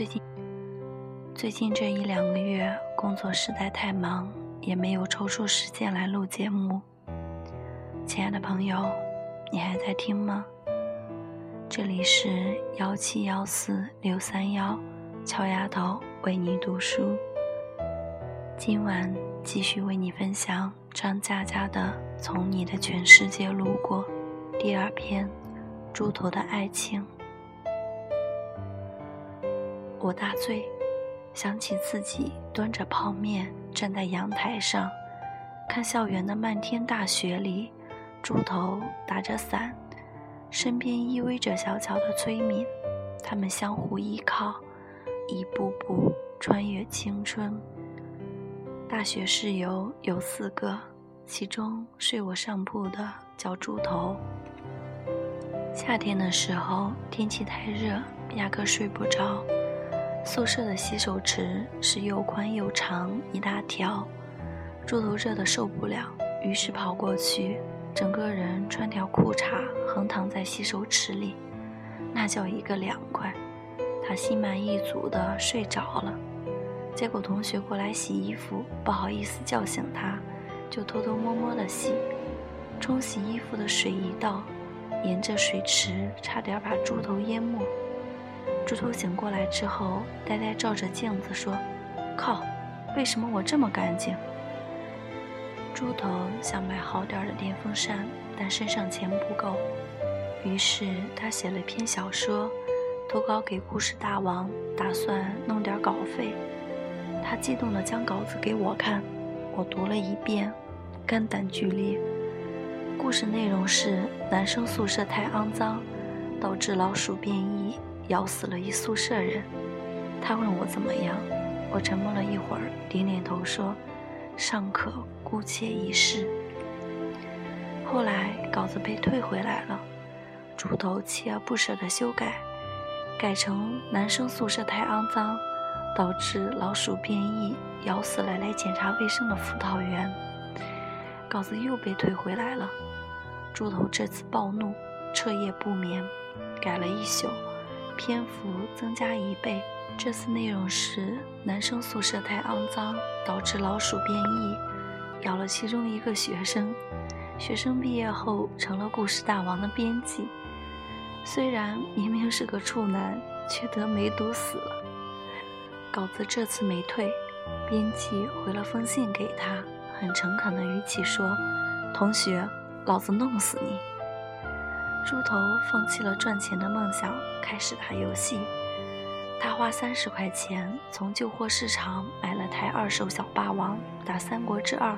最近最近这一两个月工作实在太忙，也没有抽出时间来录节目。亲爱的朋友，你还在听吗？这里是幺七幺四六三幺，乔丫头为你读书。今晚继续为你分享张嘉佳的《从你的全世界路过》第二篇《猪头的爱情》。我大醉，想起自己端着泡面站在阳台上，看校园的漫天大雪里，猪头打着伞，身边依偎着小巧的崔敏，他们相互依靠，一步步穿越青春。大学室友有四个，其中睡我上铺的叫猪头。夏天的时候，天气太热，压根睡不着。宿舍的洗手池是又宽又长一大条，猪头热得受不了，于是跑过去，整个人穿条裤衩横躺在洗手池里，那叫一个凉快。他心满意足地睡着了。结果同学过来洗衣服，不好意思叫醒他，就偷偷摸摸地洗。冲洗衣服的水一倒，沿着水池差点把猪头淹没。猪头醒过来之后，呆呆照着镜子说：“靠，为什么我这么干净？”猪头想买好点的电风扇，但身上钱不够，于是他写了篇小说，投稿给故事大王，打算弄点稿费。他激动地将稿子给我看，我读了一遍，肝胆俱裂。故事内容是男生宿舍太肮脏，导致老鼠变异。咬死了一宿舍人。他问我怎么样，我沉默了一会儿，点点头说：“尚可姑且一试。”后来稿子被退回来了，猪头锲而不舍地修改，改成男生宿舍太肮脏，导致老鼠变异，咬死了来检查卫生的辅导员。稿子又被退回来了，猪头这次暴怒，彻夜不眠，改了一宿。篇幅增加一倍，这次内容是男生宿舍太肮脏，导致老鼠变异，咬了其中一个学生。学生毕业后成了故事大王的编辑，虽然明明是个处男，却得梅毒死了。稿子这次没退，编辑回了封信给他，很诚恳的语气说：“同学，老子弄死你。”猪头放弃了赚钱的梦想，开始打游戏。他花三十块钱从旧货市场买了台二手小霸王，打《三国志二》。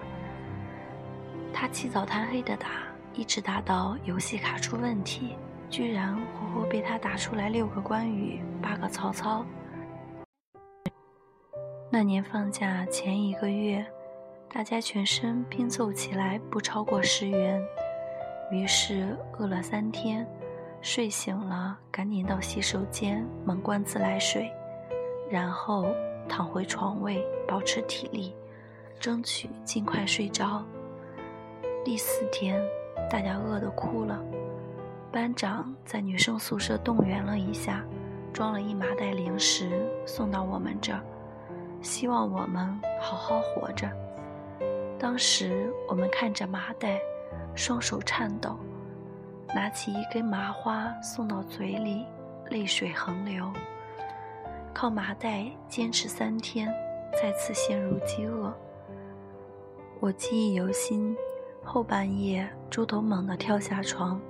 他起早贪黑的打，一直打到游戏卡出问题，居然活活被他打出来六个关羽，八个曹操。那年放假前一个月，大家全身拼凑起来不超过十元。于是饿了三天，睡醒了赶紧到洗手间猛灌自来水，然后躺回床位保持体力，争取尽快睡着。第四天，大家饿得哭了，班长在女生宿舍动员了一下，装了一麻袋零食送到我们这儿，希望我们好好活着。当时我们看着麻袋。双手颤抖，拿起一根麻花送到嘴里，泪水横流。靠麻袋坚持三天，再次陷入饥饿。我记忆犹新，后半夜，猪头猛地跳下床，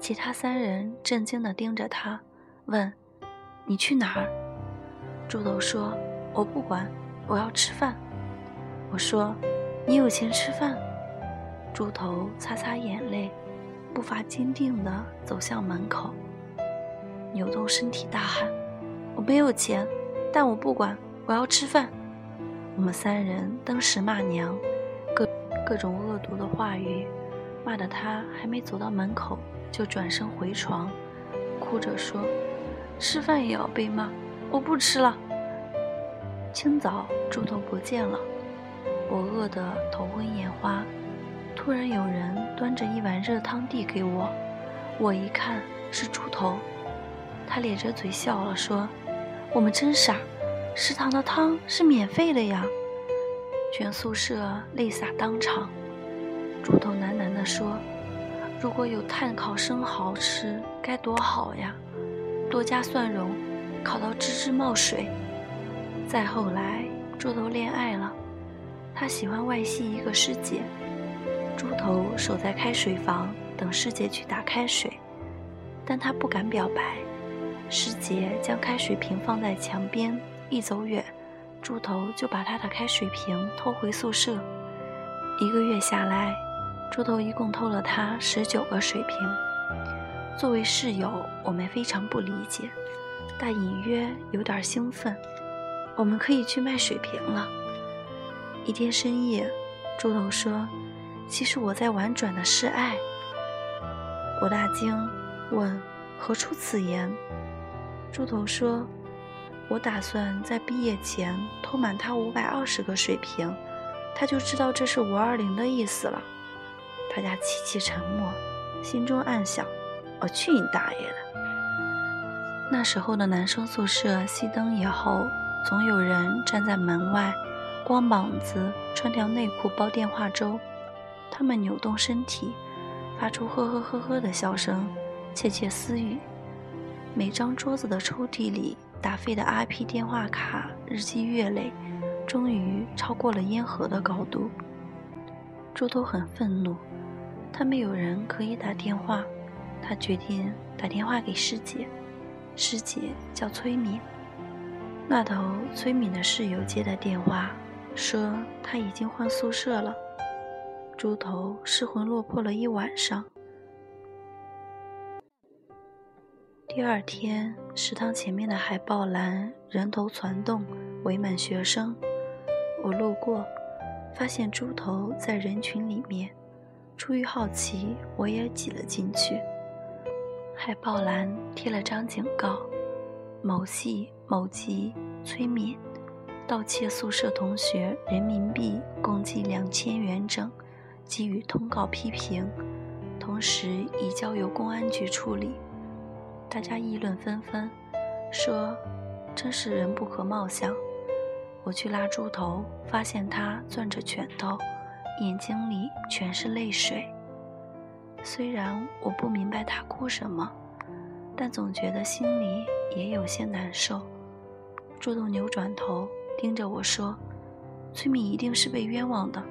其他三人震惊地盯着他，问：“你去哪儿？”猪头说：“我不管，我要吃饭。”我说：“你有钱吃饭？”猪头擦擦眼泪，步伐坚定地走向门口，扭动身体大喊：“我没有钱，但我不管，我要吃饭。”我们三人登时骂娘，各各种恶毒的话语，骂得他还没走到门口就转身回床，哭着说：“吃饭也要被骂，我不吃了。”清早，猪头不见了，我饿得头昏眼花。突然有人端着一碗热汤递给我，我一看是猪头，他咧着嘴笑了，说：“我们真傻，食堂的汤是免费的呀！全宿舍泪洒当场。猪头喃喃地说：“如果有炭烤生蚝吃，该多好呀！多加蒜蓉，烤到吱吱冒水。”再后来，猪头恋爱了，他喜欢外系一个师姐。猪头守在开水房等师姐去打开水，但他不敢表白。师姐将开水瓶放在墙边，一走远，猪头就把他的开水瓶偷回宿舍。一个月下来，猪头一共偷了他十九个水瓶。作为室友，我们非常不理解，但隐约有点兴奋。我们可以去卖水瓶了。一天深夜，猪头说：“其实我在婉转的示爱。”我大惊，问：“何出此言？”猪头说：“我打算在毕业前偷满他五百二十个水瓶，他就知道这是五二零的意思了。”大家齐齐沉默，心中暗想：“我去你大爷的！”那时候的男生宿舍熄灯以后，总有人站在门外，光膀子，穿条内裤煲电话粥。他们扭动身体，发出呵呵呵呵的笑声，窃窃私语。每张桌子的抽屉里打废的 IP 电话卡日积月累，终于超过了烟盒的高度。猪头很愤怒，他没有人可以打电话，他决定打电话给师姐。师姐叫崔敏。那头崔敏的室友接的电话，说他已经换宿舍了。猪头失魂落魄了一晚上。第二天，食堂前面的海报栏人头攒动，围满学生。我路过，发现猪头在人群里面。出于好奇，我也挤了进去。海报栏贴了张警告：某系某级催眠盗窃宿舍同学人民币共计两千元整，给予通告批评，同时已交由公安局处理。大家议论纷纷，说：“真是人不可貌相。”我去拉猪头，发现他攥着拳头，眼睛里全是泪水。虽然我不明白他哭什么，但总觉得心里也有些难受。猪头扭转头，盯着我说：“崔敏一定是被冤枉的，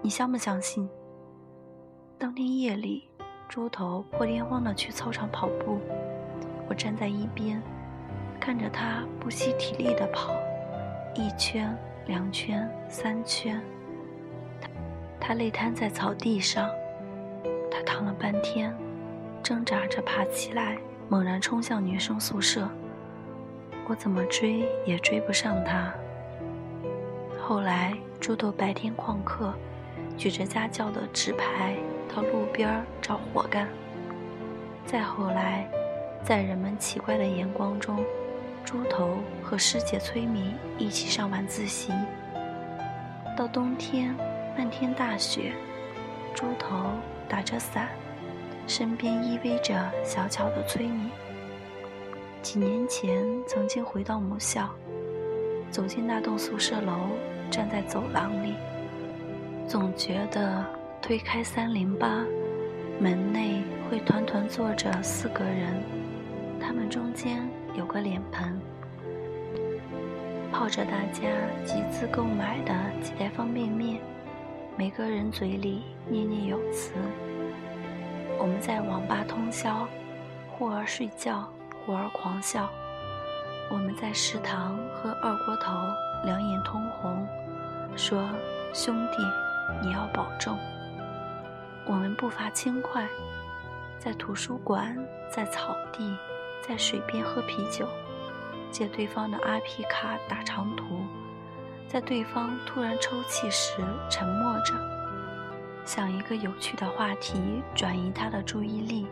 你相不相信？”当天夜里，猪头破天荒地去操场跑步。我站在一边，看着他不惜体力地跑，一圈、两圈、三圈。他他累瘫在草地上，他躺了半天，挣扎着爬起来，猛然冲向女生宿舍。我怎么追也追不上他。后来，猪头白天旷课，举着家教的纸牌到路边找活干。再后来。在人们奇怪的眼光中，猪头和师姐崔敏一起上晚自习。到冬天，漫天大雪，猪头打着伞，身边依偎着小巧的崔敏。几年前，曾经回到母校，走进那栋宿舍楼，站在走廊里，总觉得推开三零八，门内会团团坐着四个人。他们中间有个脸盆，泡着大家集资购买的几袋方便面，每个人嘴里念念有词。我们在网吧通宵，忽而睡觉，忽而狂笑。我们在食堂喝二锅头，两眼通红，说：“兄弟，你要保重。”我们步伐轻快，在图书馆，在草地。在水边喝啤酒，借对方的阿皮卡打长途，在对方突然抽泣时沉默着，想一个有趣的话题转移他的注意力。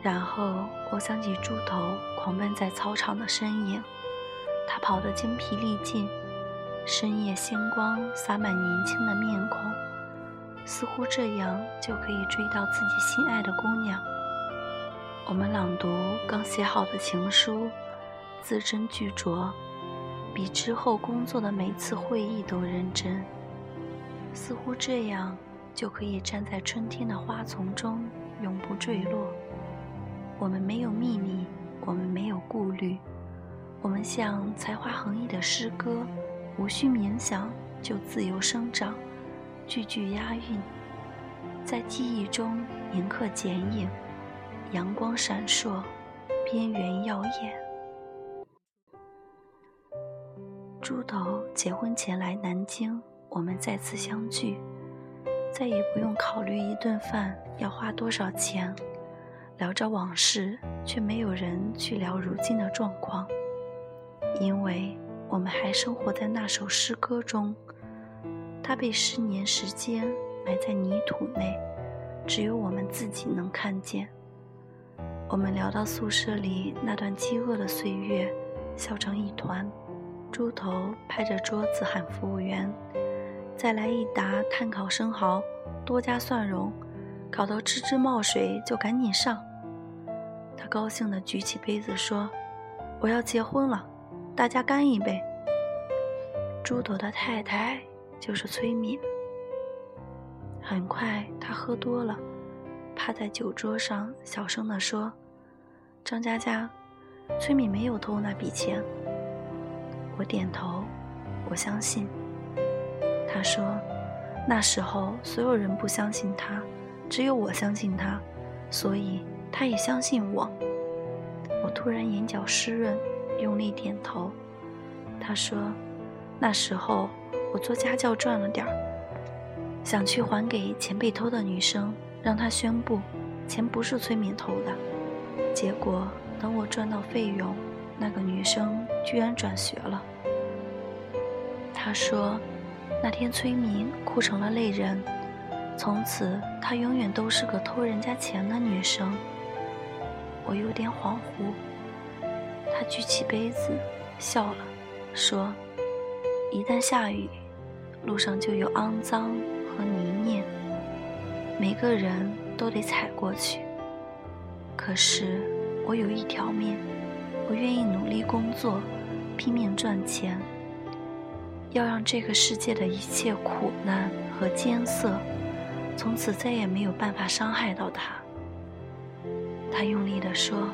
然后我想起猪头狂奔在操场的身影，他跑得精疲力尽，深夜星光洒满年轻的面孔。似乎这样就可以追到自己心爱的姑娘。我们朗读刚写好的情书，字斟句酌，比之后工作的每次会议都认真。似乎这样就可以站在春天的花丛中，永不坠落。我们没有秘密，我们没有顾虑，我们像才华横溢的诗歌，无需冥想就自由生长，句句押韵，在记忆中铭刻剪影。阳光闪烁，边缘耀眼。猪头结婚前来南京，我们再次相聚，再也不用考虑一顿饭要花多少钱，聊着往事，却没有人去聊如今的状况，因为我们还生活在那首诗歌中，它被十年时间埋在泥土内，只有我们自己能看见。我们聊到宿舍里那段饥饿的岁月，笑成一团。猪头拍着桌子喊服务员：“再来一打炭烤生蚝，多加蒜蓉，烤到吱吱冒水就赶紧上。”他高兴地举起杯子说：“我要结婚了，大家干一杯。”朱朵的太太就是崔敏。很快他喝多了。趴在酒桌上，小声地说：“张佳佳，崔敏没有偷那笔钱。”我点头，我相信。他说：“那时候所有人不相信他，只有我相信他，所以他也相信我。”我突然眼角湿润，用力点头。他说：“那时候我做家教赚了点儿，想去还给钱被偷的女生。”让他宣布，钱不是崔敏偷的。结果等我赚到费用，那个女生居然转学了。他说，那天崔敏哭成了泪人，从此她永远都是个偷人家钱的女生。我有点恍惚。他举起杯子，笑了，说：“一旦下雨，路上就有肮脏和泥泞。”每个人都得踩过去。可是我有一条命，我愿意努力工作，拼命赚钱，要让这个世界的一切苦难和艰涩，从此再也没有办法伤害到他。他用力地说：“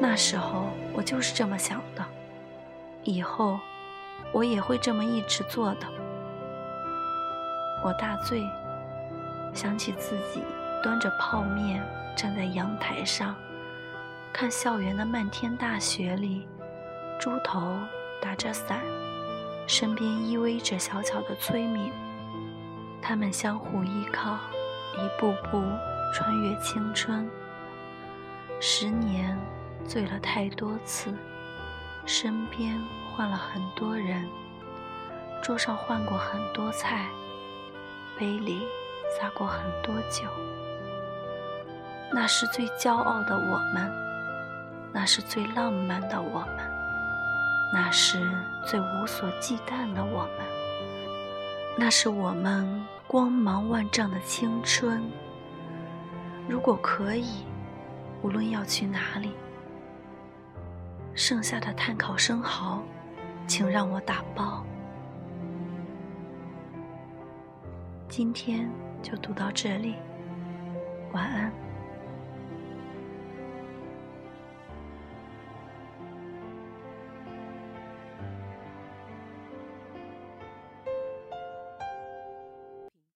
那时候我就是这么想的，以后我也会这么一直做的。”我大醉。想起自己端着泡面站在阳台上，看校园的漫天大雪里，猪头打着伞，身边依偎着小巧的崔敏，他们相互依靠，一步步穿越青春。十年醉了太多次，身边换了很多人，桌上换过很多菜，杯里。撒过很多酒，那是最骄傲的我们，那是最浪漫的我们，那是最无所忌惮的我们，那是我们光芒万丈的青春。如果可以，无论要去哪里，剩下的碳烤生蚝，请让我打包。今天。就读到这里，晚安。